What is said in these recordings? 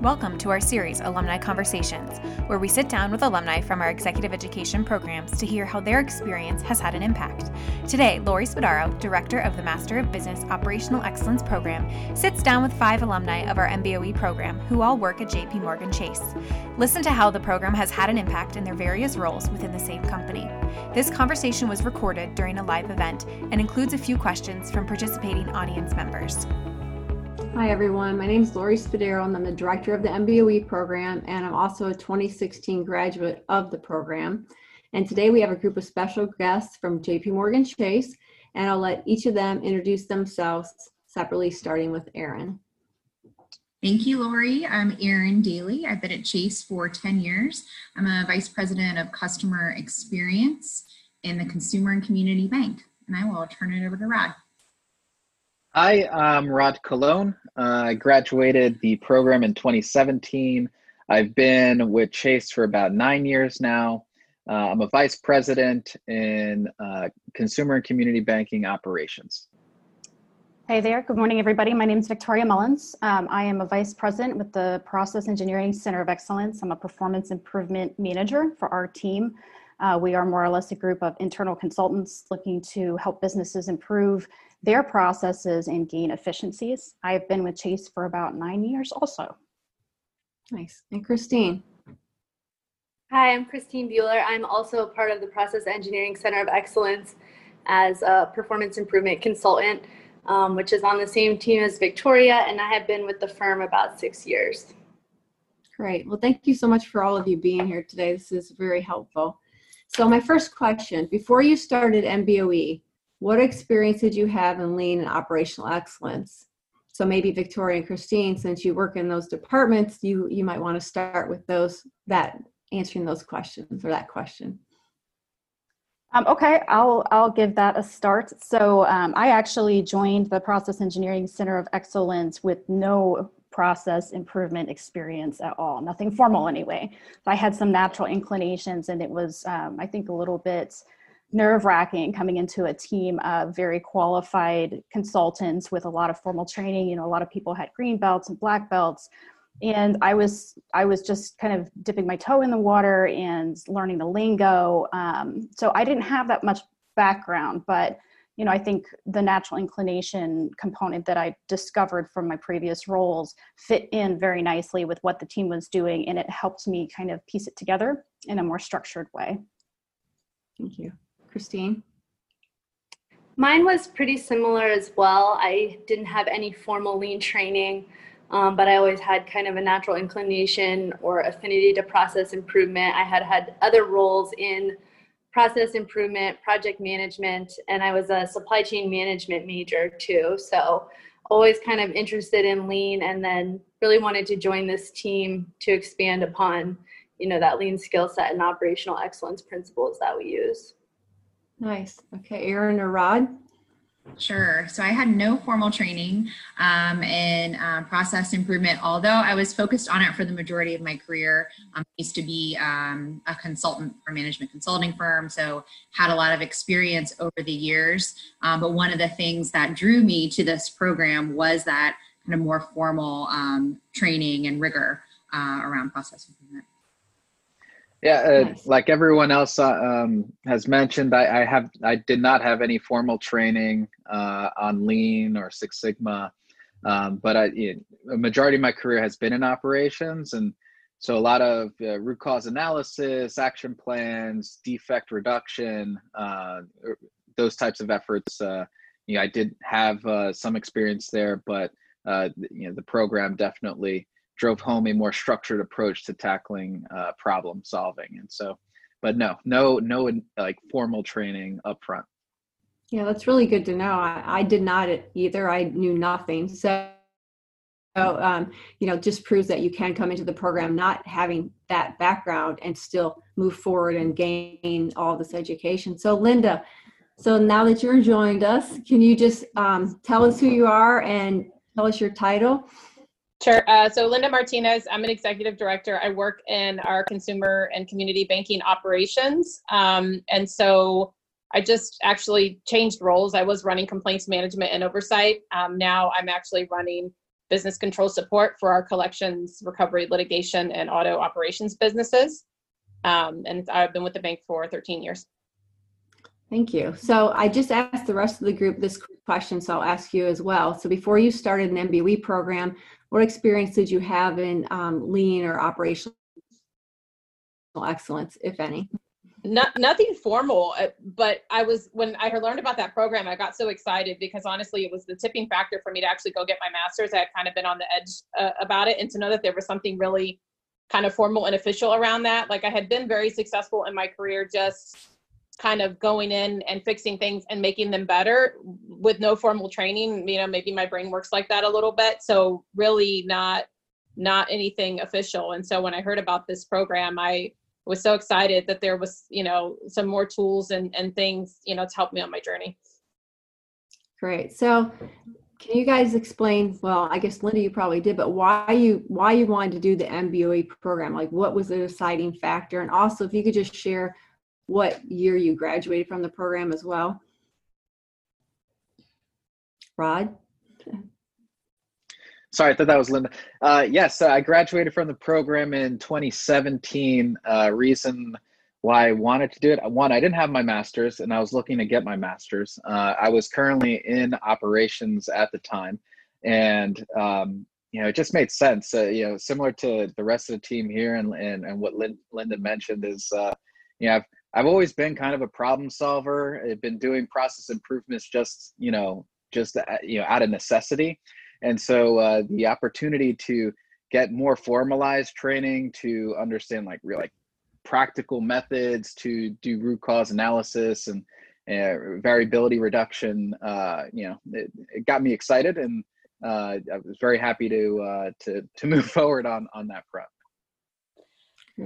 Welcome to our series, Alumni Conversations, where we sit down with alumni from our executive education programs to hear how their experience has had an impact. Today, Laurie Spadaro, Director of the Master of Business Operational Excellence Program, sits down with five alumni of our MBOE program who all work at JP Morgan Chase. Listen to how the program has had an impact in their various roles within the same company. This conversation was recorded during a live event and includes a few questions from participating audience members. Hi, everyone. My name is Laurie Spadaro, and I'm the director of the MBOE program, and I'm also a 2016 graduate of the program. And today we have a group of special guests from JP Morgan Chase, and I'll let each of them introduce themselves separately, starting with Erin. Thank you, Laurie. I'm Erin Daly. I've been at Chase for 10 years. I'm a vice president of customer experience in the Consumer and Community Bank, and I will turn it over to Rod. Hi, I'm Rod Cologne. Uh, I graduated the program in 2017. I've been with Chase for about nine years now. Uh, I'm a vice president in uh, consumer and community banking operations. Hey there. Good morning, everybody. My name is Victoria Mullins. Um, I am a vice president with the Process Engineering Center of Excellence. I'm a performance improvement manager for our team. Uh, we are more or less a group of internal consultants looking to help businesses improve their processes and gain efficiencies. I've been with Chase for about nine years also. Nice. And Christine. Hi, I'm Christine Bueller. I'm also part of the Process Engineering Center of Excellence as a performance improvement consultant, um, which is on the same team as Victoria, and I have been with the firm about six years. Great. Well, thank you so much for all of you being here today. This is very helpful. So, my first question before you started MBOE, what experience did you have in lean and operational excellence? So maybe Victoria and Christine, since you work in those departments, you you might want to start with those that answering those questions or that question. Um, okay, I'll I'll give that a start. So um, I actually joined the Process Engineering Center of Excellence with no process improvement experience at all, nothing formal anyway. I had some natural inclinations, and it was um, I think a little bit nerve wracking coming into a team of very qualified consultants with a lot of formal training. You know, a lot of people had green belts and black belts. And I was I was just kind of dipping my toe in the water and learning the lingo. Um, so I didn't have that much background, but you know, I think the natural inclination component that I discovered from my previous roles fit in very nicely with what the team was doing, and it helped me kind of piece it together in a more structured way. Thank you. Christine? Mine was pretty similar as well. I didn't have any formal lean training, um, but I always had kind of a natural inclination or affinity to process improvement. I had had other roles in process improvement, project management, and I was a supply chain management major too. So always kind of interested in lean and then really wanted to join this team to expand upon you know that lean skill set and operational excellence principles that we use Nice. Okay, Erin or Rod? Sure. So I had no formal training um, in um, process improvement, although I was focused on it for the majority of my career. Um, I used to be um, a consultant for management consulting firm, so had a lot of experience over the years. Um, but one of the things that drew me to this program was that kind of more formal um, training and rigor uh, around process improvement. Yeah, uh, nice. like everyone else uh, um, has mentioned, I, I, have I did not have any formal training uh, on Lean or Six Sigma, um, but I, you know, a majority of my career has been in operations, and so a lot of uh, root cause analysis, action plans, defect reduction, uh, er, those types of efforts. Uh, you know, I did have some experience there, but you know, the program definitely drove home a more structured approach to tackling uh, problem solving. And so, but no, no, no, like formal training up front. Yeah, that's really good to know. I, I did not either. I knew nothing. So, so um, you know, just proves that you can come into the program not having that background and still move forward and gain all this education. So, Linda, so now that you're joined us, can you just um, tell us who you are and tell us your title? Sure. Uh, so Linda Martinez, I'm an executive director. I work in our consumer and community banking operations. Um, and so I just actually changed roles. I was running complaints management and oversight. Um, now I'm actually running business control support for our collections, recovery, litigation, and auto operations businesses. Um, and I've been with the bank for 13 years. Thank you. So I just asked the rest of the group this question, so I'll ask you as well. So before you started an MBE program, what experience did you have in um, lean or operational excellence, if any? Not, nothing formal, uh, but I was when I learned about that program, I got so excited because honestly, it was the tipping factor for me to actually go get my master's. I had kind of been on the edge uh, about it, and to know that there was something really kind of formal and official around that. Like I had been very successful in my career, just kind of going in and fixing things and making them better with no formal training you know maybe my brain works like that a little bit. So really not not anything official. And so when i heard about this program i was so excited that there was you know some more tools and and things you know to help me on my journey. Great. So can you guys explain well i guess linda you probably did but why you why you wanted to do the mboe program? Like what was the deciding factor? And also if you could just share what year you graduated from the program as well? Rod? Sorry, I thought that was Linda. Uh, yes, I graduated from the program in 2017. Uh, reason why I wanted to do it one, I didn't have my master's and I was looking to get my master's. Uh, I was currently in operations at the time. And, um, you know, it just made sense. Uh, you know, similar to the rest of the team here and, and, and what Lin- Linda mentioned is, uh, you know, I've, I've always been kind of a problem solver. I've been doing process improvements just, you know, just uh, you know, out of necessity. And so uh, the opportunity to get more formalized training to understand like real like practical methods to do root cause analysis and uh, variability reduction, uh, you know, it, it, got me excited, and uh, I was very happy to uh, to to move forward on on that front.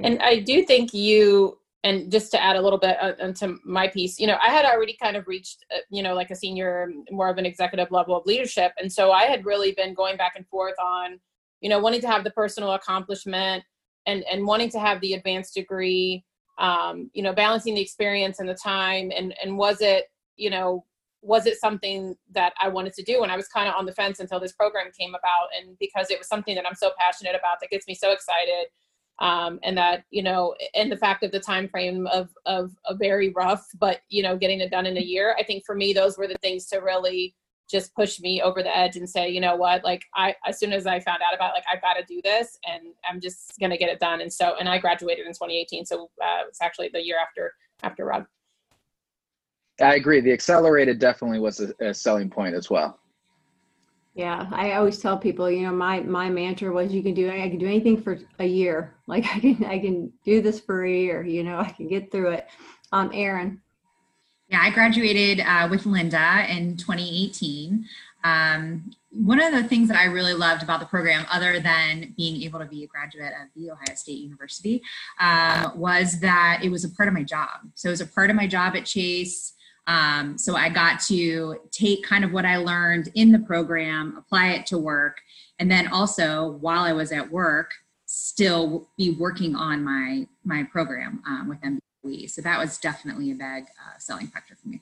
And I do think you and just to add a little bit uh, into my piece you know i had already kind of reached uh, you know like a senior more of an executive level of leadership. And so i had really been going back and forth on you know wanting to have the personal accomplishment and and wanting to have the advanced degree um, you know balancing the experience and the time. And and was it you know was it something that i wanted to do? And i was kind of on the fence until this program came about. And because it was something that i'm so passionate about that gets me so excited um, and that you know and the fact of the time frame of of a very rough but you know getting it done in a year i think for me those were the things to really just push me over the edge and say you know what? Like i as soon as i found out about it, like i've got to do this and i'm just gonna get it done. And so and i graduated in 2018 so uh, it's actually the year after after rod i agree. The accelerated definitely was a, a selling point as well yeah, I always tell people, you know, my my mantra was you can do I can do anything for a year. Like I can I can do this for a year, you know, I can get through it. Um Erin. Yeah, I graduated uh, with Linda in 2018. Um, one of the things that I really loved about the program, other than being able to be a graduate of the Ohio State University, uh, was that it was a part of my job. So it was a part of my job at Chase. Um, so I got to take kind of what I learned in the program, apply it to work, and then also while I was at work, still be working on my my program um, with MBOE. So that was definitely a big uh, selling factor for me.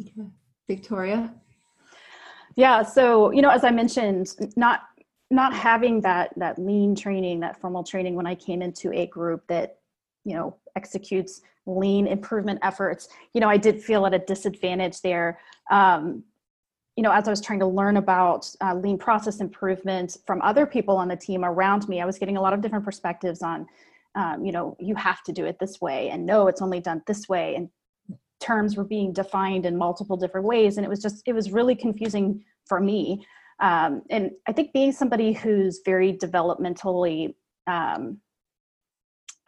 Okay. Victoria. Yeah. So you know, as I mentioned, not not having that that lean training, that formal training when I came into a group that you know executes lean improvement efforts. You know i did feel at a disadvantage there. Um, you know as i was trying to learn about uh, lean process improvement from other people on the team around me i was getting a lot of different perspectives on um, you know you have to do it this way and no it's only done this way and terms were being defined in multiple different ways and it was just it was really confusing for me. Um, and i think being somebody who's very developmentally um,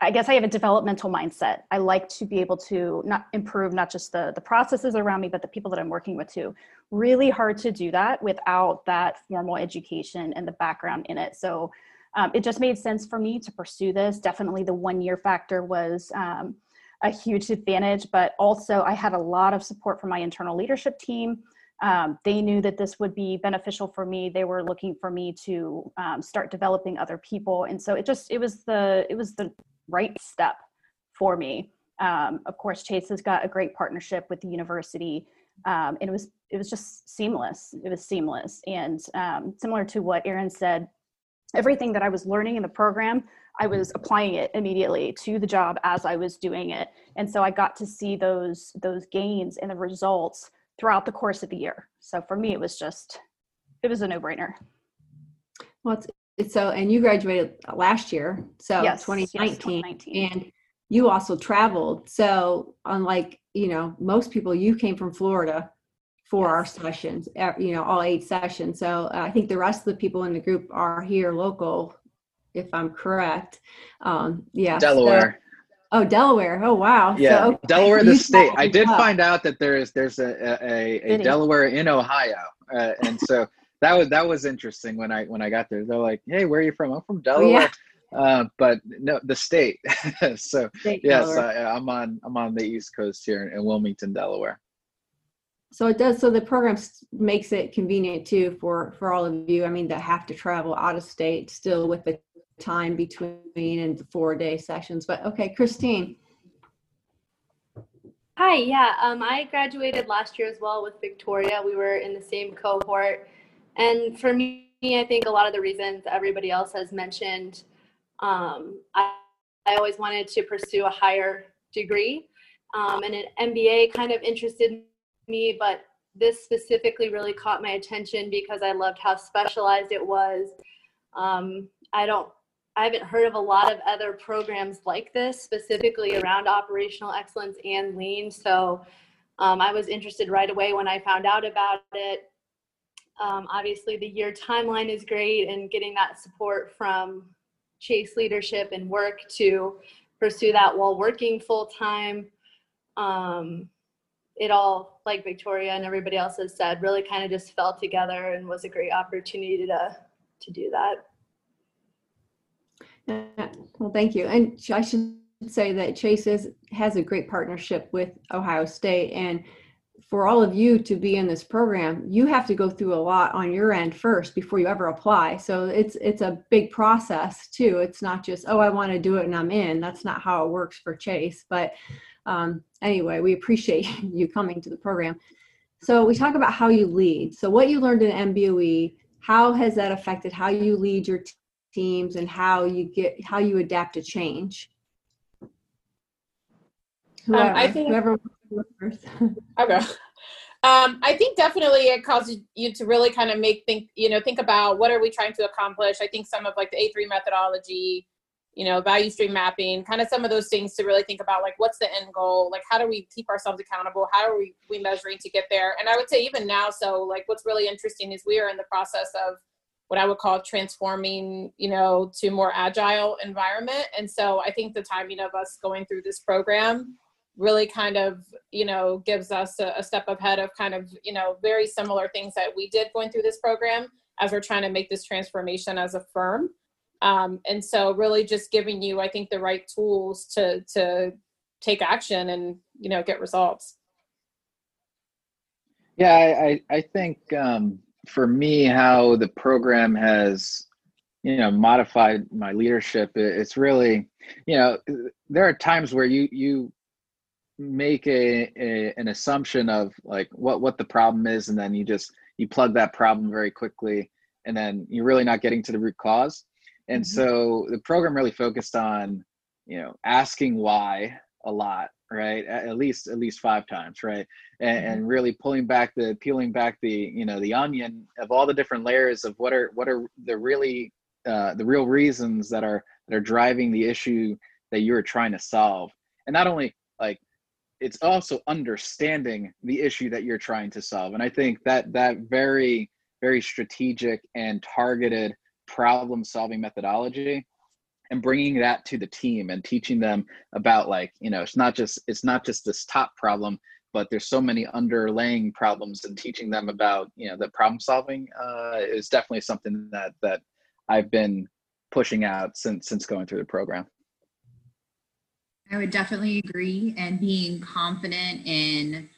I guess I have a developmental mindset. I like to be able to not improve not just the the processes around me, but the people that I'm working with too. Really hard to do that without that formal education and the background in it. So um, it just made sense for me to pursue this. Definitely, the one year factor was um, a huge advantage, but also I had a lot of support from my internal leadership team. Um, they knew that this would be beneficial for me. They were looking for me to um, start developing other people, and so it just it was the it was the right step for me. Um, of course, Chase has got a great partnership with the university, um, and it was it was just seamless. It was seamless. And um, similar to what Erin said, everything that I was learning in the program, I was applying it immediately to the job as I was doing it. And so I got to see those those gains and the results throughout the course of the year. So for me, it was just, it was a no brainer. Well, it's so, and you graduated last year, so yes, 2019, yes, 2019, and you also traveled. So unlike, you know, most people, you came from Florida for our sessions, you know, all eight sessions. So uh, I think the rest of the people in the group are here local, if I'm correct. Um, yeah. Delaware. So, Oh, Delaware. Oh, wow. Yeah, so, okay. Delaware, the state. I did up. find out that there's there's a a, a Delaware in Ohio, uh, and so that was that was interesting when I when I got there. They're like, "Hey, where are you from?" I'm from Delaware. Yeah. uh, but no, the state. so state yes, I, am on I'm on the East Coast here in Wilmington, Delaware. So it does. So the program makes it convenient too for for all of you. I mean, that have to travel out of state still with the time between and the four day sessions. But okay, Christine. Hi, yeah, um, I graduated last year as well with Victoria. We were in the same cohort. And for me, I think a lot of the reasons everybody else has mentioned, um, I, I always wanted to pursue a higher degree. Um, and an MBA kind of interested me, but this specifically really caught my attention because I loved how specialized it was. Um, I don't I haven't heard of a lot of other programs like this, specifically around operational excellence and lean. So um, I was interested right away when I found out about it. Um, obviously, the year timeline is great, and getting that support from Chase leadership and work to pursue that while working full time. Um, it all, like Victoria and everybody else has said, really kind of just fell together and was a great opportunity to to do that. Well, thank you. And I should say that Chase is, has a great partnership with Ohio State. And for all of you to be in this program, you have to go through a lot on your end first before you ever apply. So it's it's a big process too. It's not just oh I want to do it and I'm in. That's not how it works for Chase. But um, anyway, we appreciate you coming to the program. So we talk about how you lead. So what you learned in MBOE, how has that affected how you lead your teams and how you get how you adapt to change whoever, um, I think, whoever first. okay um, I think definitely it causes you to really kind of make think, you know, think about what are we trying to accomplish. I think some of like the A3 methodology, you know, value stream mapping, kind of some of those things to really think about like what's the end goal, like how do we keep ourselves accountable, how are we we measuring to get there. And I would say even now, so like what's really interesting is we are in the process of what I would call transforming, you know, to more agile environment. And so I think the timing of us going through this program really kind of, you know, gives us a, a step ahead of kind of, you know, very similar things that we did going through this program as we're trying to make this transformation as a firm. Um, and so really just giving you, I think, the right tools to to take action and you know get results. Yeah, I I, I think um, for me how the program has you know modified my leadership it's really you know there are times where you you make a, a, an assumption of like what what the problem is and then you just you plug that problem very quickly and then you're really not getting to the root cause and mm-hmm. so the program really focused on you know asking why a lot right at least at least five times right and, mm-hmm. and, really pulling back the peeling back the you know the onion of all the different layers of what are what are the really uh, the real reasons that are that are driving the issue that you're trying to solve and not only like it's also understanding the issue that you're trying to solve. And i think that that very very strategic and targeted problem solving methodology and bringing that to the team and teaching them about like you know it's not just it's not just this top problem but there's so many underlying problems and teaching them about you know the problem solving uh, is definitely something that that i've been pushing out since since going through the program i would definitely agree and being confident in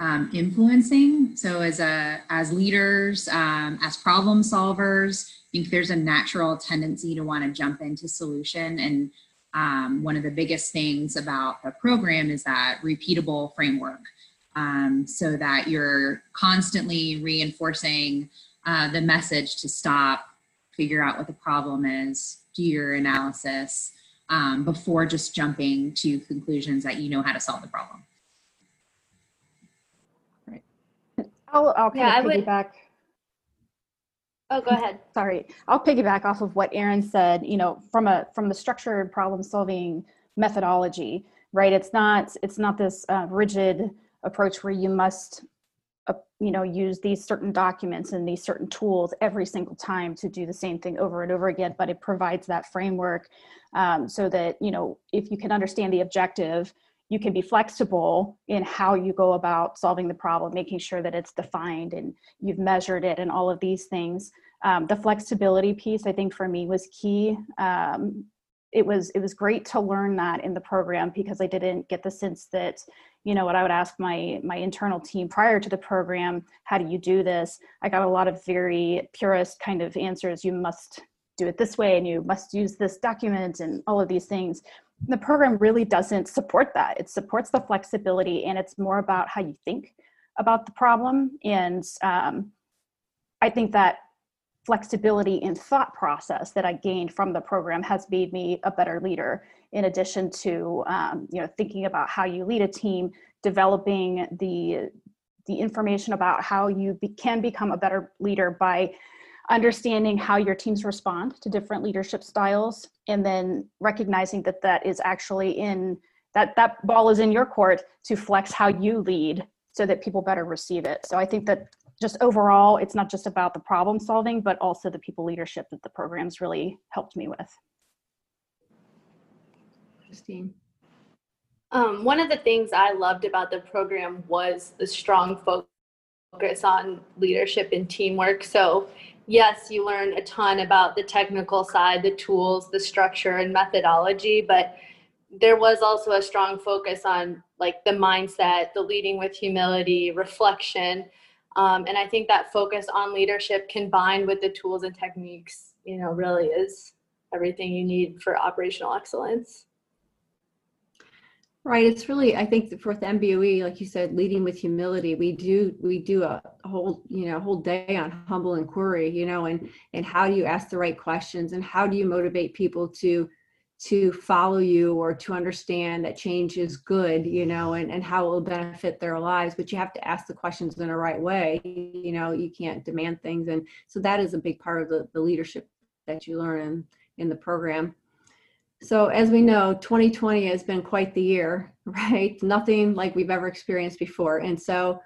um, influencing so as a as leaders um, as problem solvers I think there's a natural tendency to want to jump into solution. And um, one of the biggest things about the program is that repeatable framework. um, so that you're constantly reinforcing uh, the message to stop, figure out what the problem is, do your analysis um, before just jumping to conclusions that you know how to solve the problem. Right. I'll, I'll kind yeah, of piggyback. Would... Oh, go ahead. Sorry, I'll piggyback off of what Erin said. You know, from a from the structured problem solving methodology, right? It's not it's not this uh, rigid approach where you must uh, you know use these certain documents and these certain tools every single time to do the same thing over and over again but it provides that framework um, so that you know if you can understand the objective you can be flexible in how you go about solving the problem making sure that it's defined and you've measured it and all of these things. Um, the flexibility piece i think for me was key. Um, it was it was great to learn that in the program because I didn't get the sense that you know what I would ask my my internal team prior to the program how do you do this? I got a lot of very purist kind of answers you must do it this way and you must use this document and all of these things. The program really doesn't support that. It supports the flexibility and it's more about how you think about the problem and um, I think that flexibility in thought process that I gained from the program has made me a better leader. In addition to um, you know thinking about how you lead a team, developing the the information about how you be, can become a better leader by understanding how your teams respond to different leadership styles, and then recognizing that that is actually in that that ball is in your court to flex how you lead so that people better receive it. So I think that just overall, it's not just about the problem solving, but also the people leadership that the programs really helped me with. Christine. Um, one of the things I loved about the program was the strong focus on leadership and teamwork. So, yes, you learn a ton about the technical side, the tools, the structure, and methodology, but there was also a strong focus on like the mindset, the leading with humility, reflection, um, and I think that focus on leadership combined with the tools and techniques, you know, really is everything you need for operational excellence. Right. It's really, I think for the MBOE, like you said, leading with humility, we do, we do a whole, you know, whole day on humble inquiry, you know, and, and how do you ask the right questions and how do you motivate people to to follow you or to understand that change is good you know and, and how it will benefit their lives but you have to ask the questions in the right way you know you can't demand things and so that is a big part of the, the leadership that you learn in, in the program so as we know 2020 has been quite the year right nothing like we've ever experienced before and so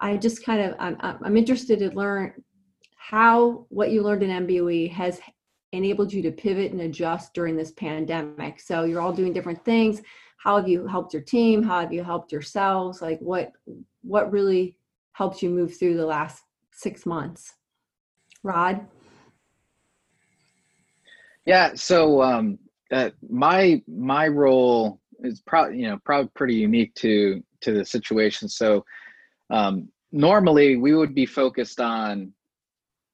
i just kind of i'm, I'm interested to learn how what you learned in mboe has enabled you to pivot and adjust during this pandemic. So you're all doing different things. How have you helped your team? How have you helped yourselves? Like what what really helped you move through the last six months? Rod? Yeah, so um, uh, my my role is probably you know probably pretty unique to to the situation. So um, normally we would be focused on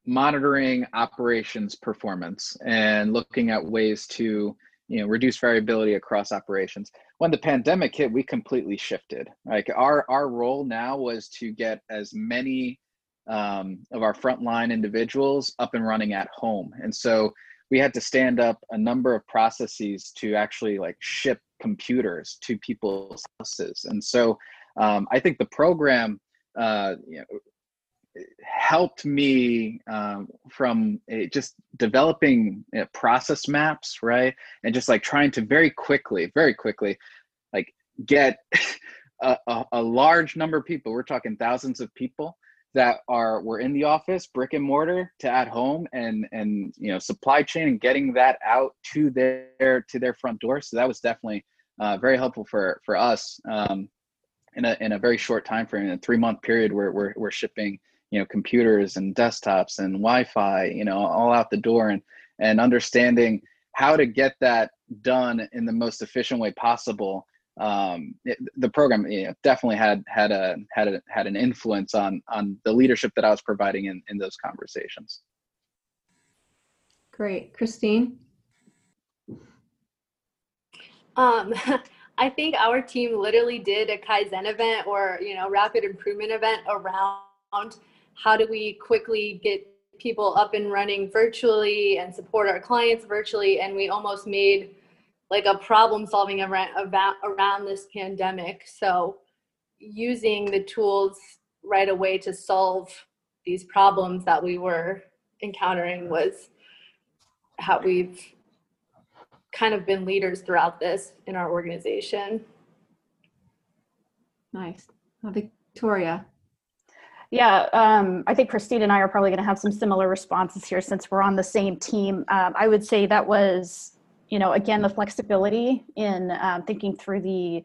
monitoring operations performance and looking at ways to you know reduce variability across operations. When the pandemic hit we completely shifted. Like our our role now was to get as many um, of our frontline individuals up and running at home. And so we had to stand up a number of processes to actually like ship computers to people's houses and so um, i think the program uh, you know, helped me um, from just developing uh, process maps, right? And just like trying to very quickly, very quickly, like get a, a, a, large number of people. We're talking thousands of people that are were in the office, brick and mortar, to at home, and and you know supply chain and getting that out to their to their front door. So that was definitely uh, very helpful for for us. Um, in a, in a very short time frame, in a three month period, where we're, we're shipping you know computers and desktops and wi-fi you know all out the door and and understanding how to get that done in the most efficient way possible um, it, the program you know, definitely had had a had a had an influence on on the leadership that I was providing in in those conversations. Great, Christine. Um, I think our team literally did a Kaizen event or, you know, rapid improvement event around how do we quickly get people up and running virtually and support our clients virtually. And we almost made like a problem solving around, around this pandemic. So using the tools right away to solve these problems that we were encountering was how we've kind of been leaders throughout this in our organization. Nice. Well, Victoria. Yeah, um, I think Christine and I are probably going to have some similar responses here since we're on the same team. Um, I would say that was, you know, again, the flexibility in um, thinking through the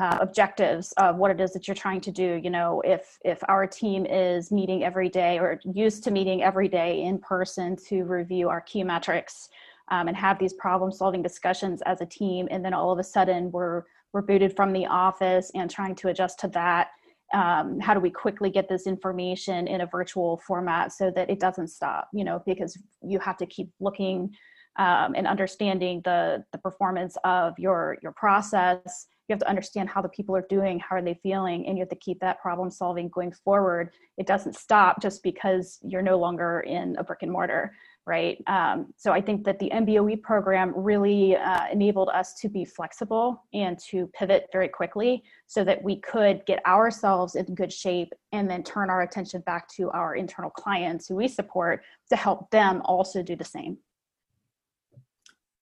uh, objectives of what it is that you're trying to do. You know, if if our team is meeting every day or used to meeting every day in person to review our key metrics, um, and have these problem solving discussions as a team and then all of a sudden we're we're booted from the office and trying to adjust to that um, how do we quickly get this information in a virtual format so that it doesn't stop you know because you have to keep looking um, and understanding the the performance of your your process you have to understand how the people are doing how are they feeling and you have to keep that problem solving going forward it doesn't stop just because you're no longer in a brick and mortar right? Um, so I think that the MBOE program really uh, enabled us to be flexible and to pivot very quickly so that we could get ourselves in good shape and then turn our attention back to our internal clients who we support to help them also do the same.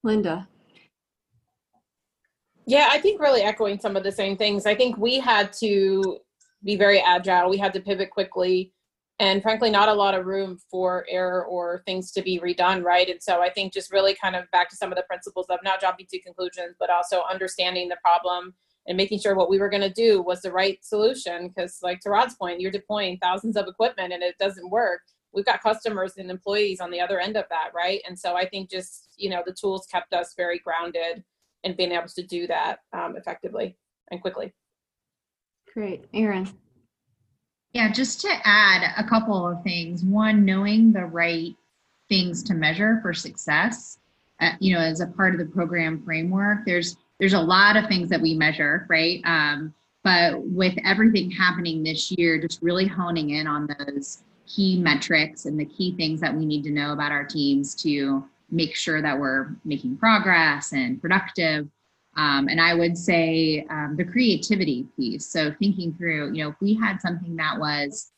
Linda. Yeah, I think really echoing some of the same things. I think we had to be very agile. We had to pivot quickly and frankly not a lot of room for error or things to be redone right and so i think just really kind of back to some of the principles of not jumping to conclusions but also understanding the problem and making sure what we were going to do was the right solution because like to rod's point you're deploying thousands of equipment and it doesn't work we've got customers and employees on the other end of that right and so i think just you know the tools kept us very grounded and being able to do that um, effectively and quickly great Erin yeah, just to add a couple of things. One, knowing the right things to measure for success. Uh, you know, as a part of the program framework, there's there's a lot of things that we measure, right? Um, but with everything happening this year, just really honing in on those key metrics and the key things that we need to know about our teams to make sure that we're making progress and productive um, and I would say um, the creativity piece. So thinking through, you know, if we had something that was,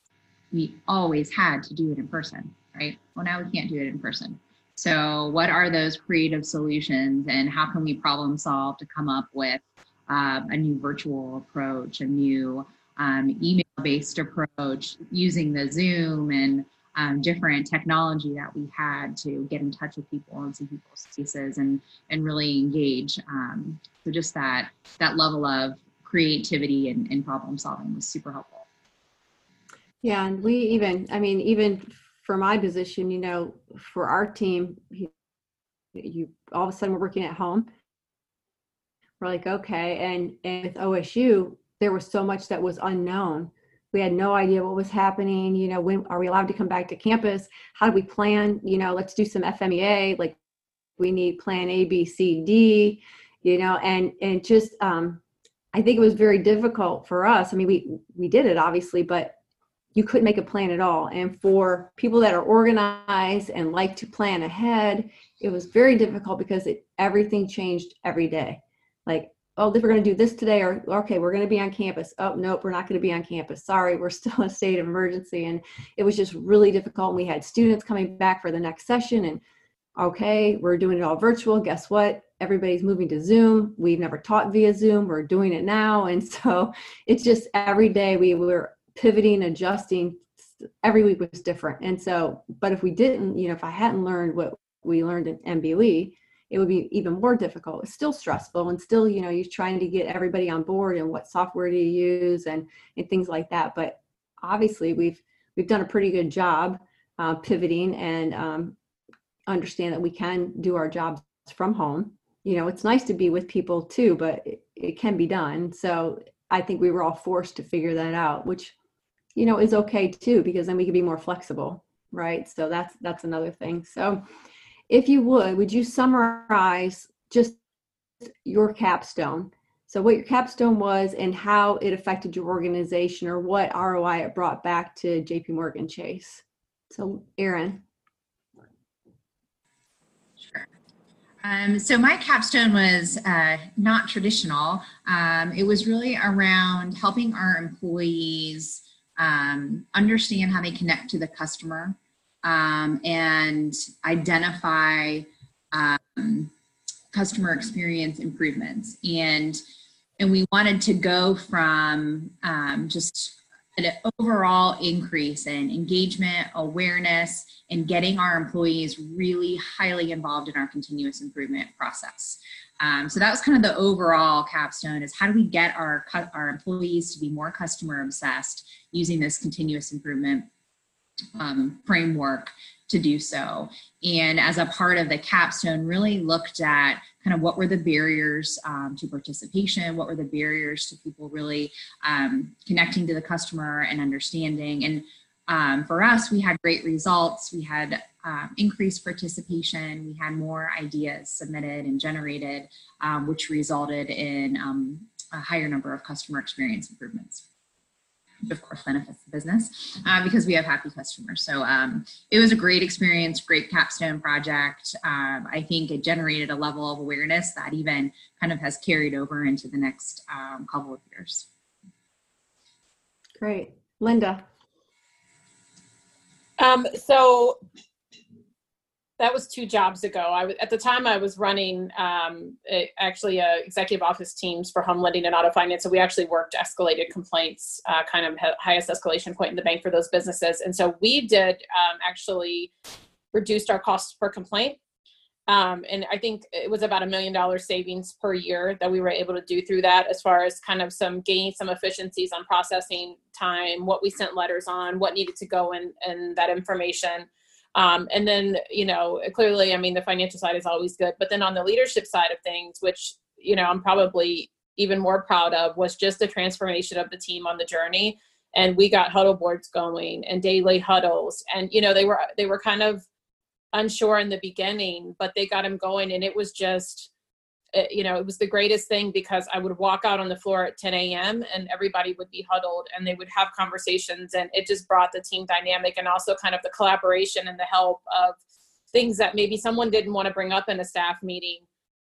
we always had to do it in person, right? Well, now we can't do it in person. So what are those creative solutions and how can we problem solve to come up with um, a new virtual approach, a new um, email based approach using the Zoom and um, different technology that we had to get in touch with people and see people's faces and and really engage. Um, so just that that level of creativity and, and problem solving was super helpful. Yeah, and we even, I mean, even for my position, you know, for our team, you, you all of a sudden we're working at home. We're like, okay, and and with OSU, there was so much that was unknown we had no idea what was happening you know when are we allowed to come back to campus? How do we plan? You know let's do some fmea like we need plan a b c d you know and and just um i think it was very difficult for us. I mean we we did it obviously but you couldn't make a plan at all. And for people that are organized and like to plan ahead it was very difficult because it, everything changed every day. Like oh, we're going to do this today, or okay, we're going to be on campus. Oh, nope, we're not going to be on campus. Sorry, we're still in a state of emergency. And it was just really difficult. We had students coming back for the next session, and okay, we're doing it all virtual. Guess what? Everybody's moving to Zoom. We've never taught via Zoom. We're doing it now. And so it's just every day we were pivoting, adjusting. Every week was different. And so, but if we didn't, you know, if I hadn't learned what we learned in MBOE, it would be even more difficult. It's still stressful and still, you know, you're trying to get everybody on board and what software do you use and, and things like that. But obviously we've, we've done a pretty good job uh, pivoting and um, understand that we can do our jobs from home. You know, it's nice to be with people too, but it, it can be done. So I think we were all forced to figure that out, which, you know, is okay too, because then we can be more flexible. Right. So that's, that's another thing. So, if you would, would you summarize just your capstone? So, what your capstone was and how it affected your organization, or what ROI it brought back to JP Morgan Chase. So, Erin. Sure. Um, so my capstone was uh, not traditional. Um, it was really around helping our employees um, understand how they connect to the customer um, and identify um, customer experience improvements. And and we wanted to go from um, just an overall increase in engagement, awareness, and getting our employees really highly involved in our continuous improvement process. Um, so that was kind of the overall capstone is how do we get our, our employees to be more customer obsessed using this continuous improvement um, framework to do so. And as a part of the capstone, really looked at kind of what were the barriers um, to participation, what were the barriers to people really um, connecting to the customer and understanding. And um, for us, we had great results. We had um, increased participation. We had more ideas submitted and generated, um, which resulted in um, a higher number of customer experience improvements of course benefits the business uh, because we have happy customers. So um, it was a great experience, great capstone project. Um, I think it generated a level of awareness that even kind of has carried over into the next um, couple of years. Great. Linda. Um, so that was two jobs ago. I was at the time I was running um, a, actually executive office teams for home lending and auto finance. So we actually worked escalated complaints, uh, kind of highest escalation point in the bank for those businesses. And so we did um, actually reduced our costs per complaint. Um, and I think it was about a million dollar savings per year that we were able to do through that, as far as kind of some gain, some efficiencies on processing time, what we sent letters on, what needed to go in, and that information. Um, and then, you know, clearly, I mean, the financial side is always good. But then on the leadership side of things, which, you know, I'm probably even more proud of, was just the transformation of the team on the journey. And we got huddle boards going and daily huddles. And, you know, they were, they were kind of unsure in the beginning, but they got them going. And it was just, you know, it was the greatest thing because I would walk out on the floor at 10 a.m. and everybody would be huddled and they would have conversations, and it just brought the team dynamic and also kind of the collaboration and the help of things that maybe someone didn't want to bring up in a staff meeting,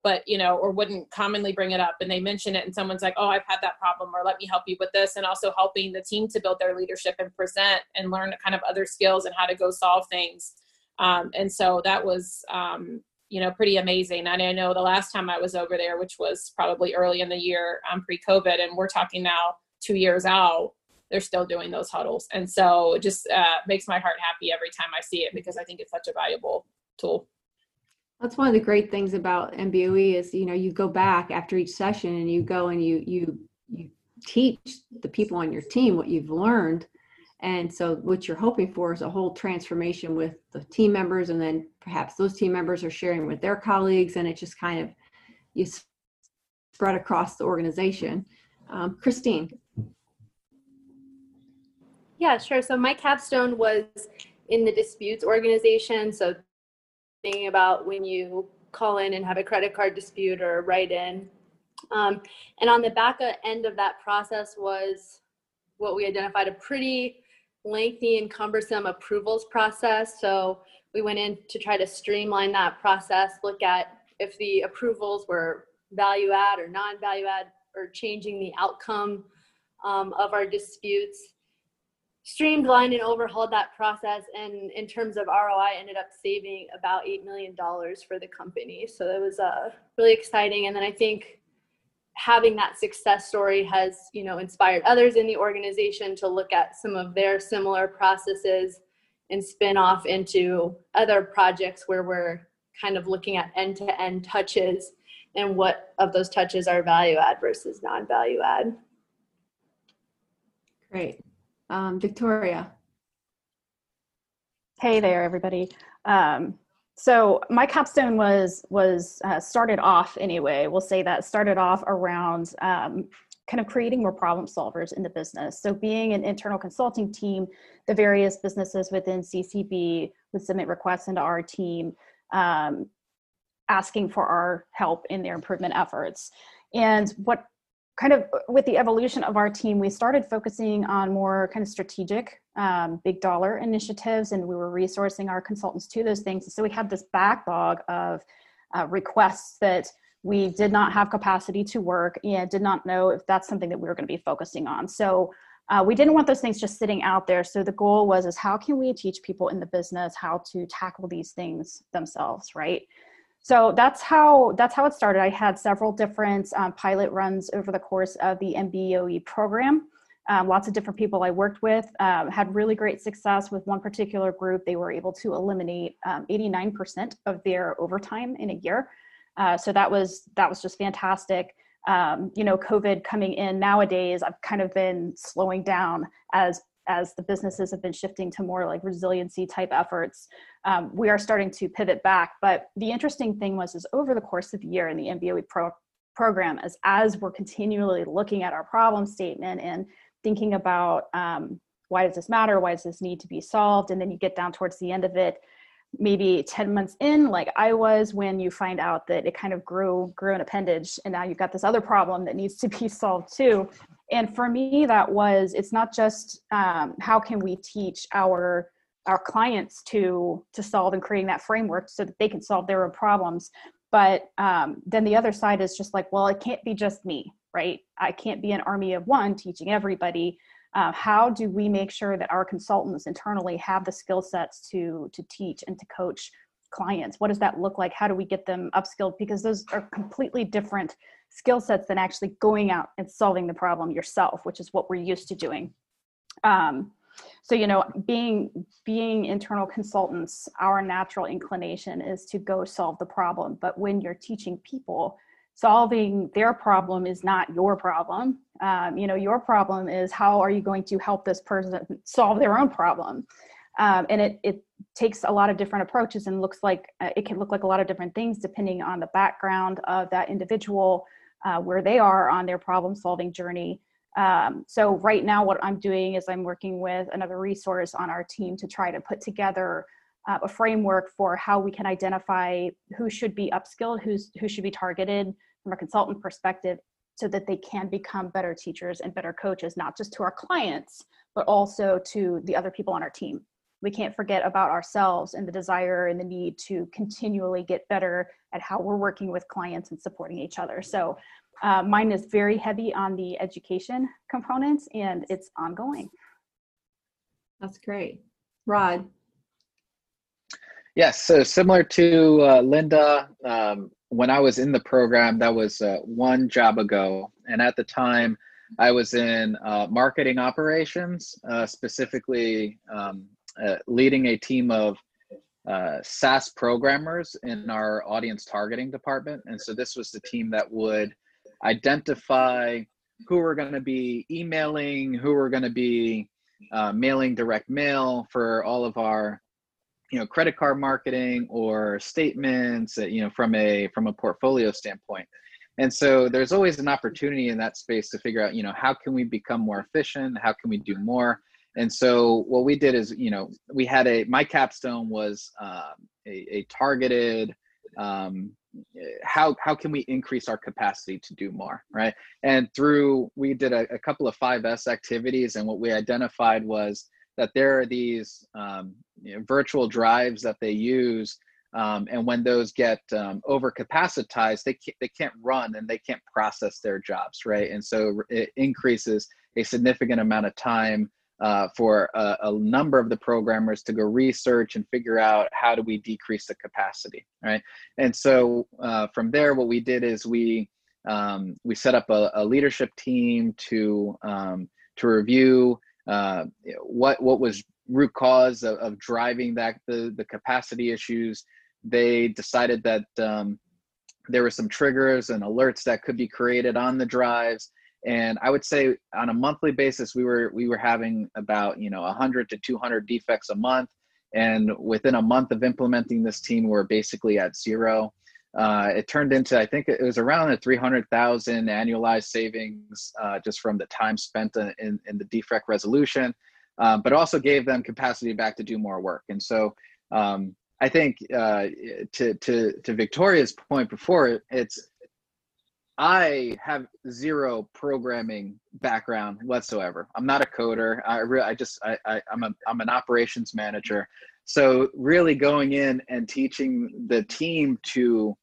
but you know, or wouldn't commonly bring it up, and they mention it, and someone's like, "Oh, I've had that problem," or "Let me help you with this," and also helping the team to build their leadership and present and learn kind of other skills and how to go solve things. Um, and so that was um, you know pretty amazing. And i know the last time i was over there which was probably early in the year um, pre-covid and we're talking now two years out they're still doing those huddles. And so it just uh, makes my heart happy every time i see it because i think it's such a valuable tool. That's one of the great things about mboe is you know you go back after each session and you go and you you you teach the people on your team what you've learned and so what you're hoping for is a whole transformation with the team members, and then perhaps those team members are sharing with their colleagues, and it just kind of you spread across the organization. Um, Christine. Yeah, sure. So my capstone was in the disputes organization. So thinking about when you call in and have a credit card dispute or write in. Um, and on the back end of that process was what we identified a pretty lengthy and cumbersome approvals process. So we went in to try to streamline that process, look at if the approvals were value add or non value add or changing the outcome um, of our disputes. Streamlined and overhauled that process, and in terms of ROI, ended up saving about $8 million for the company. So it was uh, really exciting. And then I think having that success story has you know inspired others in the organization to look at some of their similar processes and spin off into other projects where we're kind of looking at end-to-end touches and what of those touches are value add versus non-value add. Great. Um, victoria. Hey there everybody. Um, so my capstone was was uh, started off anyway we'll say that started off around um, kind of creating more problem solvers in the business. So being an internal consulting team the various businesses within ccb would submit requests into our team um, asking for our help in their improvement efforts. And what kind of with the evolution of our team, we started focusing on more kind of strategic, um, big dollar initiatives, and we were resourcing our consultants to those things. So we had this backlog of uh, requests that we did not have capacity to work and did not know if that's something that we were going to be focusing on. So uh, we didn't want those things just sitting out there. So the goal was is how can we teach people in the business how to tackle these things themselves, right? So that's how that's how it started. I had several different um, pilot runs over the course of the mboe program. Um, lots of different people i worked with um, had really great success with one particular group. They were able to eliminate 89% um, of their overtime in a year. Uh, so that was that was just fantastic. Um, you know covid coming in nowadays i've kind of been slowing down as as the businesses have been shifting to more like resiliency type efforts, um, we are starting to pivot back. But the interesting thing was, is over the course of the year in the MBOE pro- program, as as we're continually looking at our problem statement and thinking about um, why does this matter, why does this need to be solved, and then you get down towards the end of it, maybe 10 months in like i was when you find out that it kind of grew grew an appendage and now you've got this other problem that needs to be solved too. And for me that was it's not just um, how can we teach our our clients to to solve and creating that framework so that they can solve their own problems. But um, then the other side is just like well it can't be just me right? I can't be an army of one teaching everybody uh, how do we make sure that our consultants internally have the skill sets to to teach and to coach clients? What does that look like? How do we get them upskilled? Because those are completely different skill sets than actually going out and solving the problem yourself which is what we're used to doing. Um, so you know being being internal consultants our natural inclination is to go solve the problem. But when you're teaching people solving their problem is not your problem um, you know your problem is how are you going to help this person solve their own problem um, and it, it takes a lot of different approaches and looks like uh, it can look like a lot of different things depending on the background of that individual uh, where they are on their problem solving journey. Um, so right now what I'm doing is I'm working with another resource on our team to try to put together uh, a framework for how we can identify who should be upskilled, who's, who should be targeted from a consultant perspective so that they can become better teachers and better coaches, not just to our clients, but also to the other people on our team. We can't forget about ourselves and the desire and the need to continually get better at how we're working with clients and supporting each other. So uh, mine is very heavy on the education components and it's ongoing. That's great. Rod. Yes, so similar to uh, Linda, um, when I was in the program, that was uh, one job ago. And at the time, I was in uh, marketing operations, uh, specifically um, uh, leading a team of uh, SAS programmers in our audience targeting department. And so this was the team that would identify who we're going to be emailing, who we're going to be mailing direct mail for all of our you know credit card marketing or statements uh, you know from a from a portfolio standpoint. And so there's always an opportunity in that space to figure out you know how can we become more efficient? How can we do more? And so what we did is, you know, we had a my capstone was um, a, a, targeted um, how how can we increase our capacity to do more, right? And through we did a, a couple of 5S activities, and what we identified was that there are these um, you know, virtual drives that they use um, and when those get um, overcapacitized, they can't, they can't run and they can't process their jobs, right? And so it increases a significant amount of time uh, for a, a, number of the programmers to go research and figure out how do we decrease the capacity, right? And so uh, from there, what we did is we um, we set up a, a leadership team to um, to review uh, what what was root cause of, of, driving that the the capacity issues. They decided that um, there were some triggers and alerts that could be created on the drives. And i would say on a monthly basis we were we were having about you know 100 to 200 defects a month. And within a month of implementing this team we're basically at zero uh, it turned into i think it was around a 300000 annualized savings uh, just from the time spent in, in the defect resolution uh, but also gave them capacity back to do more work and so um, i think uh, to, to, to victoria's point before it's I have zero programming background whatsoever. I'm not a coder. I really, I just, I, I, I'm a, I'm an operations manager. So really going in and teaching the team to,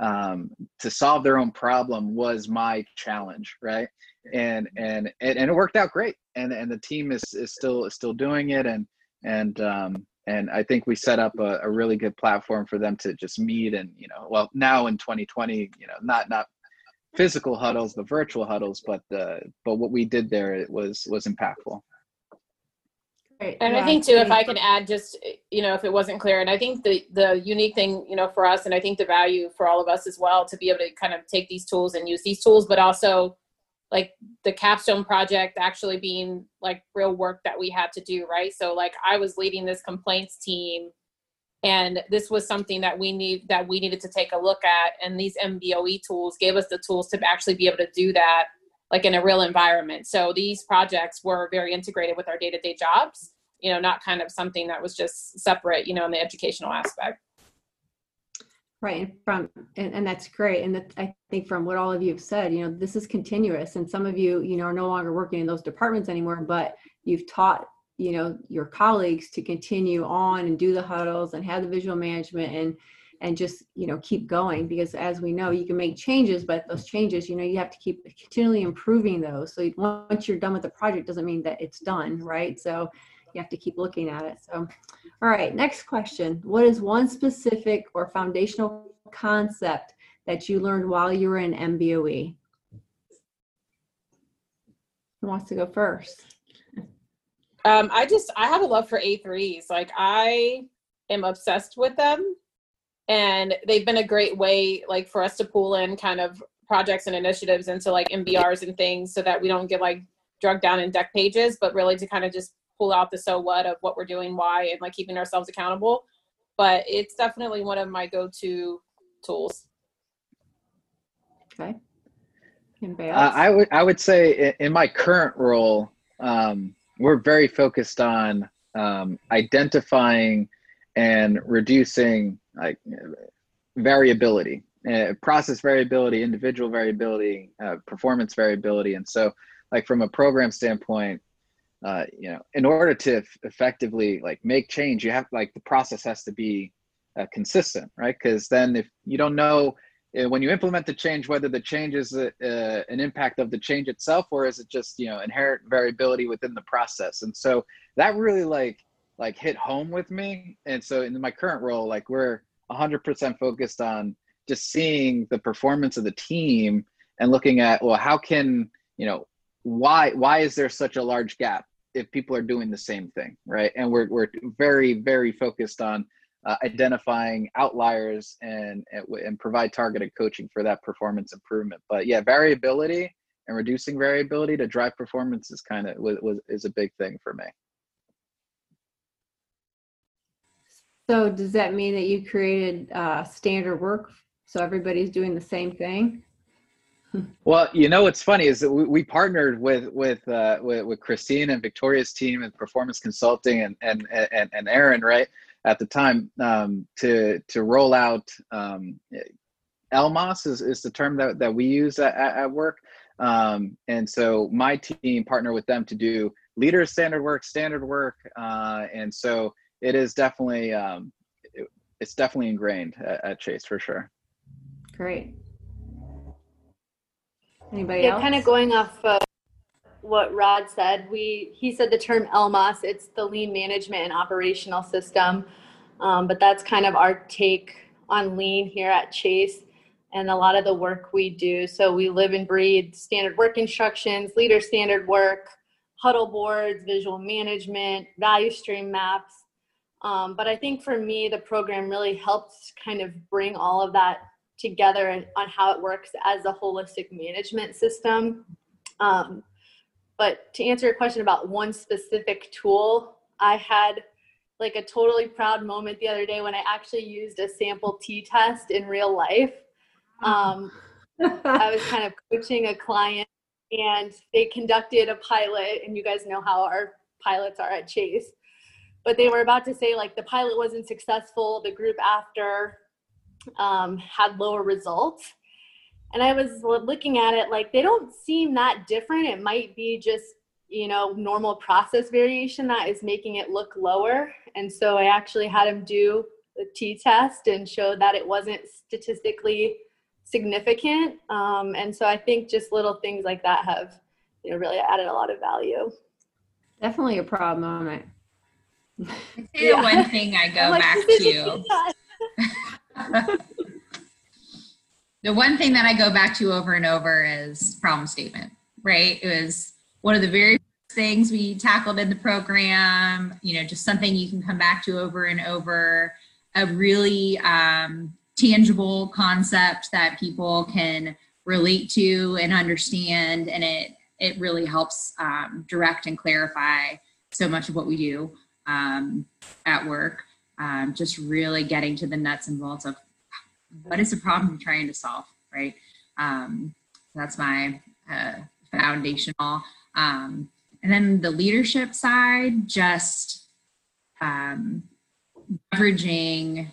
um, to solve their own problem was my challenge, right? And and and, and it worked out great. And and the team is is still is still doing it. And and um, and I think we set up a, a really good platform for them to just meet and you know, well now in 2020, you know, not not physical huddles, the virtual huddles, but the but what we did there it was was impactful. Great. And yeah, I think too, if I can add just you know, if it wasn't clear, and I think the the unique thing you know for us, and I think the value for all of us as well to be able to kind of take these tools and use these tools, but also like the capstone project actually being like real work that we had to do, right? So like I was leading this complaints team and this was something that we need that we needed to take a look at and these mboe tools gave us the tools to actually be able to do that like in a real environment so these projects were very integrated with our day-to-day jobs you know not kind of something that was just separate you know in the educational aspect. Right And from and, and that's great and that, i think from what all of you have said you know this is continuous and some of you you know are no longer working in those departments anymore but you've taught you know your colleagues to continue on and do the huddles and have the visual management and and just you know keep going because as we know you can make changes but those changes you know you have to keep continually improving those. So once you're done with the project doesn't mean that it's done right? So you have to keep looking at it so. All right next question. What is one specific or foundational concept that you learned while you were in mboe who wants to go first? Um, I just I have a love for A3s. Like I am obsessed with them, and they've been a great way like for us to pull in kind of projects and initiatives into like MBRs and things, so that we don't get like drugged down in deck pages, but really to kind of just pull out the so what of what we're doing, why, and like keeping ourselves accountable. But it's definitely one of my go-to tools. Okay. Uh, I would I would say in my current role, um, we're very focused on um, identifying and reducing like variability uh, process variability individual variability uh, performance variability and so like from a program standpoint uh, you know in order to f- effectively like make change you have like the process has to be uh, consistent right because then if you don't know uh, when you implement the change, whether the change is a, uh, an impact of the change itself or is it just you know inherent variability within the process. And so that really like like hit home with me. And so in my current role, like we're 100% focused on just seeing the performance of the team and looking at well how can you know why why is there such a large gap if people are doing the same thing right and we're, we're very very focused on uh, identifying outliers and, and provide targeted coaching for that performance improvement. But yeah, variability and reducing variability to drive performance is kind of was, was is a big thing for me. So does that mean that you created uh, standard work so everybody's doing the same thing? Well, you know what's funny is that we, we partnered with with, uh, with with Christine and Victoria's team and Performance Consulting and and and, and Erin, right? at the time um, to to roll out um, LMOS is, is the term that, that we use at, at work. Um, and so my team partner with them to do leader standard work, standard work. Uh, and so it is definitely, um, it, it's definitely ingrained at, at, Chase for sure. Great. Anybody yeah, else? kind of going off uh, what Rod said. We he said the term LMOS. It's the Lean Management and Operational System, um, but that's kind of our take on Lean here at Chase and a lot of the work we do. So we live and breathe standard work instructions, leader standard work, huddle boards, visual management, value stream maps. Um, but I think for me, the program really helps kind of bring all of that together and on how it works as a holistic management system. Um, but to answer your question about one specific tool, I had like a totally proud moment the other day when I actually used a sample T test in real life. Um, I was kind of coaching a client and they conducted a pilot, and you guys know how our pilots are at Chase. But they were about to say, like, the pilot wasn't successful, the group after um, had lower results. And I was looking at it like they don't seem that different. It might be just, you know, normal process variation that is making it look lower. And so I actually had him do the t test and showed that it wasn't statistically significant. Um, and so I think just little things like that have, you know, really added a lot of value. Definitely a proud moment. yeah. one thing I go like, back to. the one thing that I go back to over and over is problem statement, right? It was one of the very things we tackled in the program, you know, just something you can come back to over and over, a really um, tangible concept that people can relate to and understand, and it it really helps um, direct and clarify so much of what we do um, at work. Um, just really getting to the nuts and bolts of what is the problem you're trying to solve, right? Um, that's my uh, foundational. Um, and then the leadership side, just um, leveraging,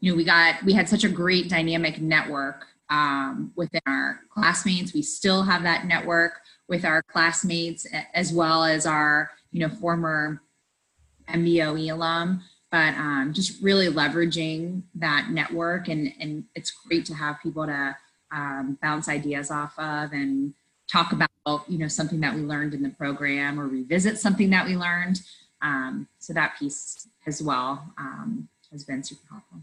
you know, we got, we had such a great dynamic network um, within our classmates. We still have that network with our classmates as well as our, you know, former MBOE alum but um, just really leveraging that network and and it's great to have people to um, bounce ideas off of and talk about you know something that we learned in the program or revisit something that we learned. Um, so that piece as well um, has been super helpful.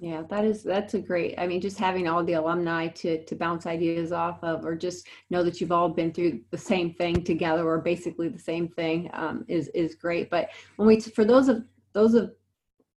Yeah that is that's a great i mean just having all the alumni to to bounce ideas off of or just know that you've all been through the same thing together or basically the same thing um, is is great. But when we for those of those of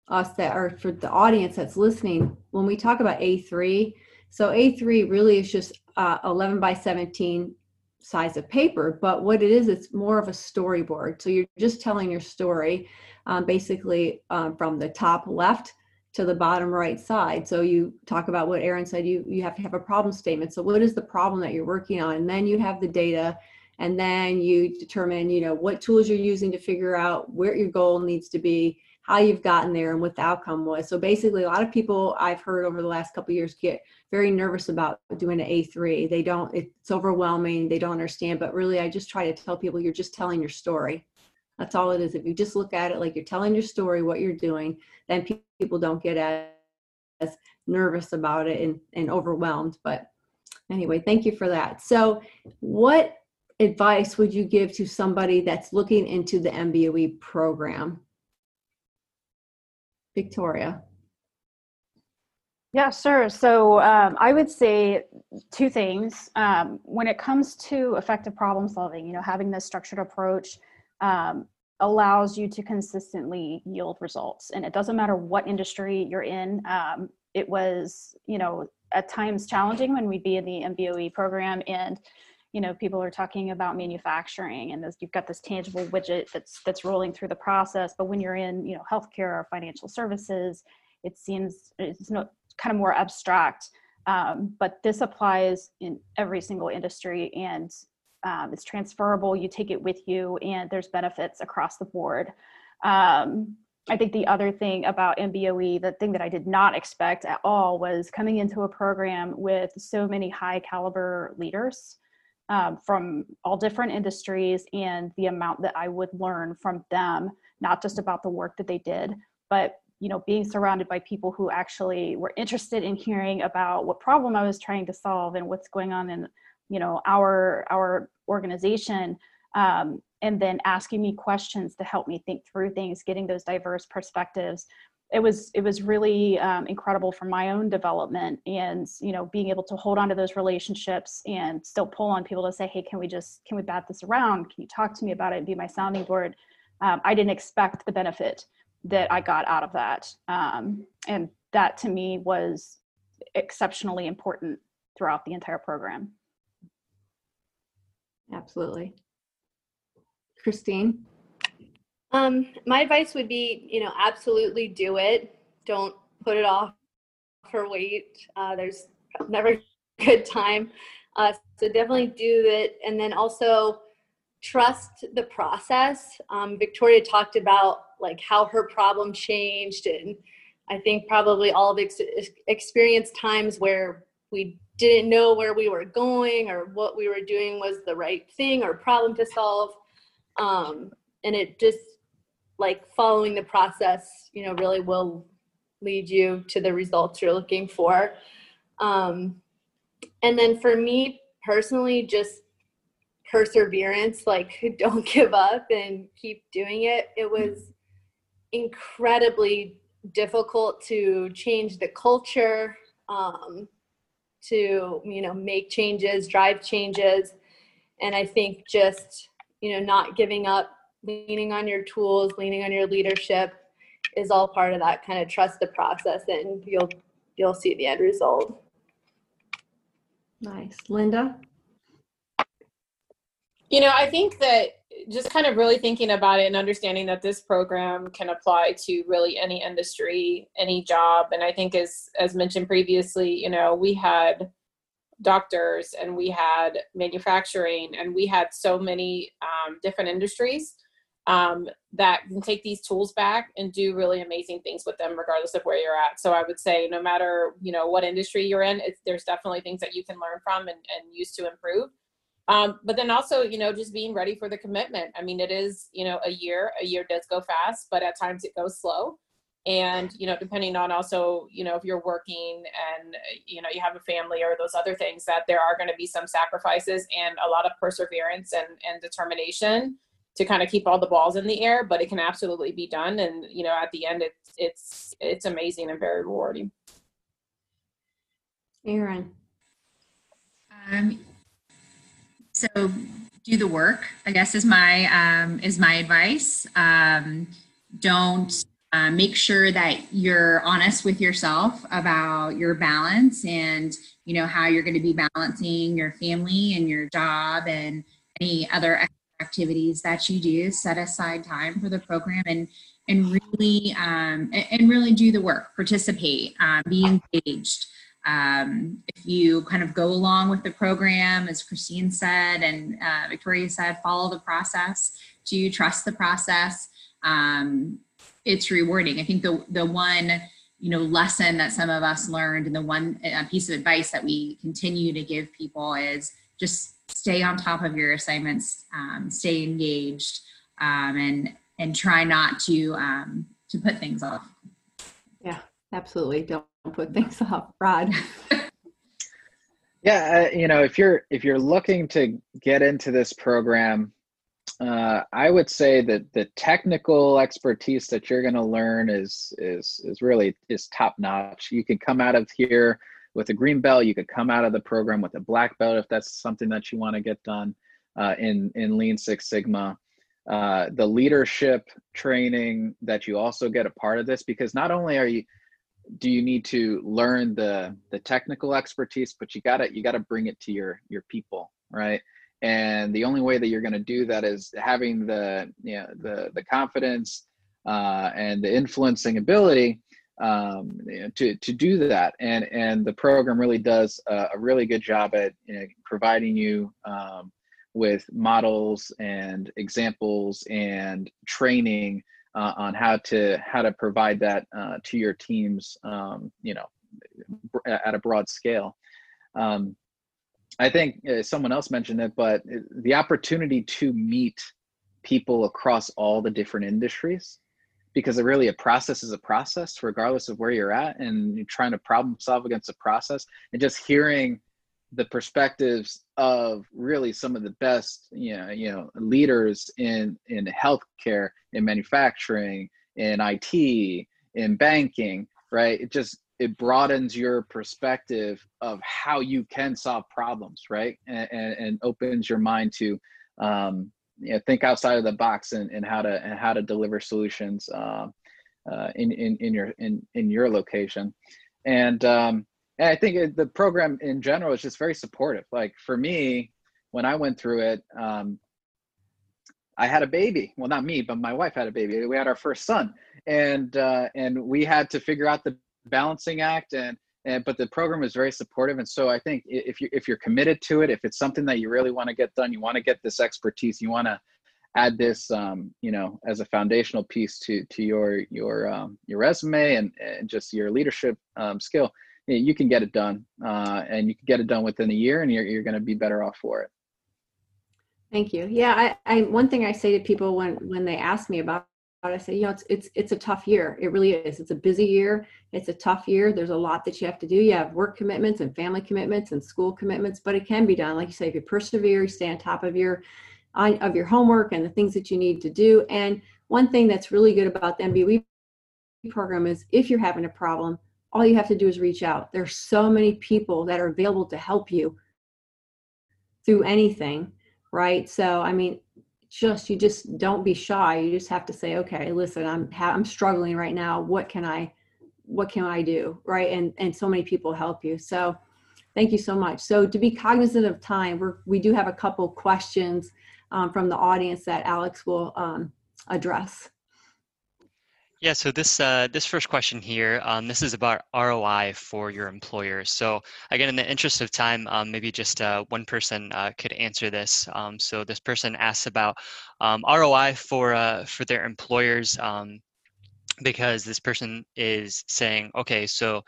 us that are for the audience that's listening, when we talk about A3, so A3 really is just uh, 11 by 17 size of paper, but what it is, it's more of a storyboard. So you're just telling your story um, basically um, from the top left to the bottom right side. So you talk about what Erin said, you, you have to have a problem statement. So what is the problem that you're working on? And then you have the data and then you determine you know what tools you're using to figure out where your goal needs to be how you've gotten there and what the outcome was. So basically a lot of people i've heard over the last couple years get very nervous about doing an a3 they don't it's overwhelming they don't understand but really i just try to tell people you're just telling your story. That's all it is. If you just look at it like you're telling your story what you're doing then people don't get as nervous about it and, and overwhelmed but anyway thank you for that. So what advice would you give to somebody that's looking into the MBOE program? Victoria. Yeah, sure. So um, I would say two things. Um, when it comes to effective problem solving, you know, having this structured approach um, allows you to consistently yield results. And it doesn't matter what industry you're in. Um, it was, you know, at times challenging when we'd be in the MBOE program and you know people are talking about manufacturing and this, you've got this tangible widget that's that's rolling through the process but when you're in you know healthcare or financial services it seems it's no, kind of more abstract. Um, but this applies in every single industry and um, it's transferable you take it with you and there's benefits across the board. Um, I think the other thing about MBOE, the thing that I did not expect at all was coming into a program with so many high caliber leaders um, from all different industries and the amount that I would learn from them, not just about the work that they did, but you know, being surrounded by people who actually were interested in hearing about what problem I was trying to solve and what's going on in, you know, our our organization, um, and then asking me questions to help me think through things, getting those diverse perspectives it was it was really um, incredible for my own development and you know being able to hold on to those relationships and still pull on people to say hey can we just can we bat this around? Can you talk to me about it and be my sounding board? Um, i didn't expect the benefit that i got out of that. Um, and that to me was exceptionally important throughout the entire program. Absolutely. Christine um, my advice would be, you know, absolutely do it. Don't put it off for wait. Uh, there's never a good time. Uh, so definitely do it. And then also trust the process. Um, Victoria talked about like how her problem changed. And I think probably all of ex- experienced times where we didn't know where we were going or what we were doing was the right thing or problem to solve. Um, and it just like following the process, you know, really will lead you to the results you're looking for. Um, and then for me personally, just perseverance, like don't give up and keep doing it. It was incredibly difficult to change the culture, um, to, you know, make changes, drive changes. And I think just, you know, not giving up, leaning on your tools, leaning on your leadership is all part of that kind of trust the process and you'll you'll see the end result. Nice. Linda? You know, I think that just kind of really thinking about it and understanding that this program can apply to really any industry, any job. And I think as as mentioned previously, you know, we had doctors and we had manufacturing and we had so many um, different industries um, that can take these tools back and do really amazing things with them regardless of where you're at. So i would say no matter you know what industry you're in there's definitely things that you can learn from and, and use to improve. Um, but then also you know just being ready for the commitment. I mean it is you know a year a year does go fast but at times it goes slow. And you know depending on also you know if you're working and you know you have a family or those other things that there are going to be some sacrifices and a lot of perseverance and, and determination to kind of keep all the balls in the air, but it can absolutely be done. And you know, at the end, it's it's it's amazing and very rewarding. Erin. Um, so do the work. I guess is my um, is my advice. Um, don't uh, make sure that you're honest with yourself about your balance and you know how you're going to be balancing your family and your job and any other activities that you do set aside time for the program and and really um, and really do the work participate um, be engaged. Um, if you kind of go along with the program as christine said and uh, victoria said follow the process. Do you trust the process? Um, it's rewarding. I think the the one you know lesson that some of us learned and the one uh, piece of advice that we continue to give people is just stay on top of your assignments, um, stay engaged, um, and and try not to um, to put things off. Yeah, absolutely. Don't put things off, Rod. yeah, uh, you know, if you're if you're looking to get into this program, uh, I would say that the technical expertise that you're going to learn is is is really is top notch. You can come out of here with a green belt. You could come out of the program with a black belt if that's something that you want to get done uh, in in Lean Six Sigma. Uh, the leadership training that you also get a part of this because not only are you do you need to learn the the technical expertise but you gotta you gotta bring it to your your people right and the only way that you're going to do that is having the you know the the confidence uh, and the influencing ability um, to to do that. And and the program really does a, a really good job at you know, providing you um, with models and examples and training uh, on how to how to provide that uh, to your teams. Um, you know, at a broad scale. Um, I think uh, someone else mentioned it, but the opportunity to meet people across all the different industries because it really a process is a process regardless of where you're at and you're trying to problem solve against a process and just hearing the perspectives of really some of the best you know you know leaders in in healthcare in manufacturing in IT in banking right? It just it broadens your perspective of how you can solve problems right? And, and, and opens your mind to um, you know, think outside of the box and, and how to and how to deliver solutions uh, uh, in, in in your in in your location, and um, and I think the program in general is just very supportive. Like for me, when I went through it, um, I had a baby. Well, not me, but my wife had a baby. We had our first son, and uh, and we had to figure out the balancing act and and but the program is very supportive and so i think if you if you're committed to it if it's something that you really want to get done you want to get this expertise you want to add this um, you know as a foundational piece to to your your um, your resume and, and just your leadership um, skill you can get it done, uh, and you can get it done within a year, and you're you're going to be better off for it. Thank you. Yeah, I, I one thing I say to people when when they ask me about I say, you know, it's it's it's a tough year. It really is. It's a busy year. It's a tough year. There's a lot that you have to do. You have work commitments and family commitments and school commitments, but it can be done. Like you say, if you persevere, you stay on top of your of your homework and the things that you need to do. And one thing that's really good about the MBOE program is if you're having a problem, all you have to do is reach out. There's so many people that are available to help you through anything, right? So, I mean, just you just don't be shy. You just have to say, okay, listen, I'm I'm struggling right now. What can I what can I do, right? And and so many people help you. So, thank you so much. So, to be cognizant of time, we we do have a couple questions um, from the audience that Alex will um, address. Yeah, so this uh, this first question here, um, this is about ROI for your employers. So again, in the interest of time, um, maybe just uh, one person uh, could answer this. Um, so this person asks about um, ROI for uh, for their employers um, because this person is saying, okay, so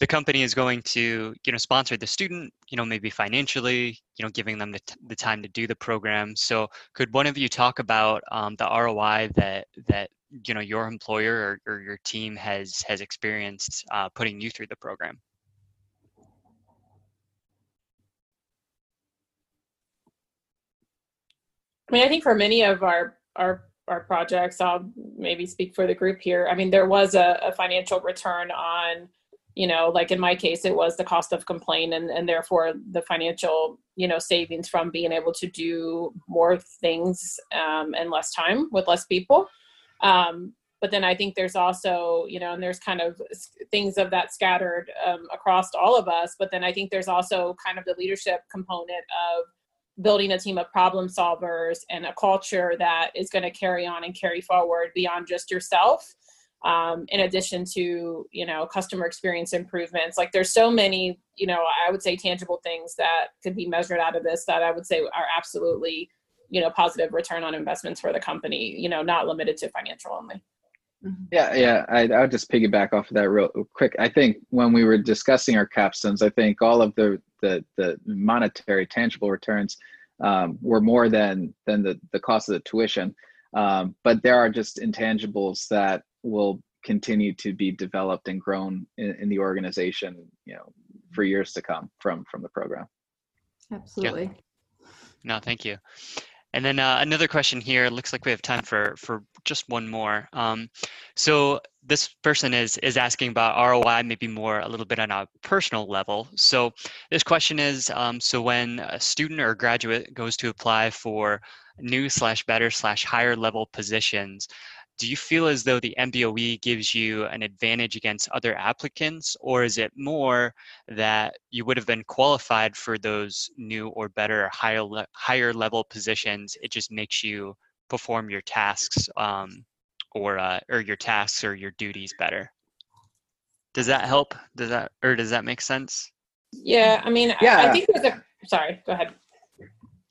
the company is going to you know sponsor the student you know maybe financially you know giving them the, t- the time to do the program so could one of you talk about um, the roi that that you know your employer or, or your team has has experienced uh, putting you through the program? I mean i think for many of our our our projects i'll maybe speak for the group here i mean there was a, a financial return on you know like in my case it was the cost of complaint and, and therefore the financial you know savings from being able to do more things um, and less time with less people um, but then i think there's also you know and there's kind of things of that scattered um, across all of us but then i think there's also kind of the leadership component of building a team of problem solvers and a culture that is going to carry on and carry forward beyond just yourself um, in addition to you know customer experience improvements. Like there's so many you know i would say tangible things that could be measured out of this that i would say are absolutely you know positive return on investments for the company you know not limited to financial only. Mm-hmm. yeah yeah I, I would just piggyback off of that real quick. I think when we were discussing our capstones i think all of the the, the monetary tangible returns um, were more than than the, the cost of the tuition. Um, but there are just intangibles that will continue to be developed and grown in, in the organization you know for years to come from from the program. Absolutely. Yeah. no thank you and then uh, another question here. Looks like we have time for for just one more. Um, so this person is is asking about ROI, maybe more a little bit on a personal level. So this question is: um, so when a student or graduate goes to apply for new slash better slash higher level positions, do you feel as though the MBOE gives you an advantage against other applicants, or is it more that you would have been qualified for those new or better higher le- higher level positions? It just makes you perform your tasks um, or uh, or your tasks or your duties better. Does that help? Does that or does that make sense? Yeah, I mean, yeah. I, I think there's a. Sorry, go ahead.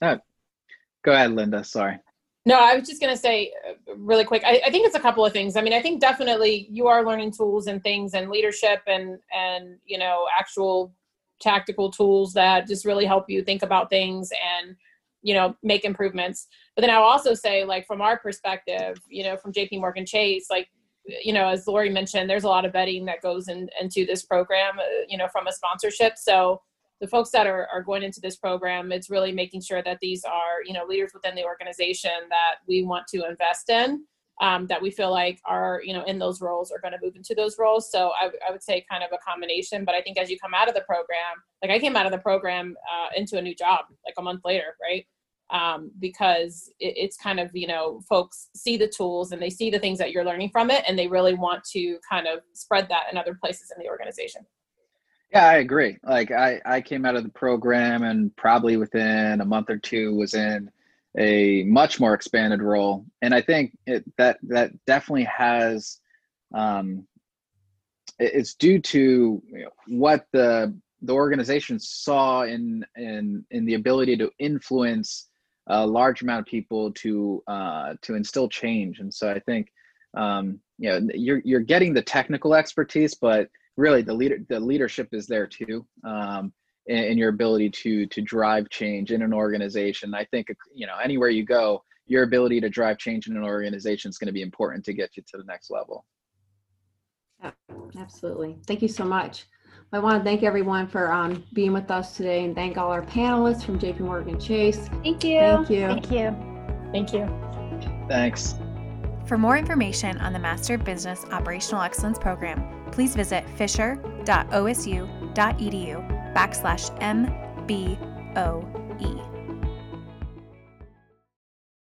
No, go ahead, Linda. Sorry. No, I was just going to say uh, really quick. I, I, think it's a couple of things. I mean, I think definitely you are learning tools and things and leadership and and you know actual tactical tools that just really help you think about things and you know make improvements. But then I'll also say, like from our perspective, you know, from J.P. Morgan Chase, like you know, as Laurie mentioned, there's a lot of vetting that goes in, into this program, uh, you know, from a sponsorship. So the folks that are, are going into this program it's really making sure that these are you know leaders within the organization that we want to invest in um, that we feel like are you know in those roles are going to move into those roles. So I, I, would say kind of a combination but i think as you come out of the program like i came out of the program uh, into a new job like a month later right? Um, because it, it's kind of you know folks see the tools and they see the things that you're learning from it and they really want to kind of spread that in other places in the organization yeah, I agree. Like I, I came out of the program and probably within a month or two was in a much more expanded role. And I think it, that that definitely has um, it's due to you know, what the the organization saw in in in the ability to influence a large amount of people to uh, to instill change. And so I think um, you know you're you're getting the technical expertise, but really the leader the leadership is there too um, in, your ability to to drive change in an organization i think you know anywhere you go your ability to drive change in an organization is going to be important to get you to the next level yeah, absolutely thank you so much I want to thank everyone for um, being with us today and thank all our panelists from JP Morgan Chase. Thank you. Thank you. Thank you. Thank you. Thanks. For more information on the Master of Business Operational Excellence Program, please visit fisher.osu.edu backslash MBOE.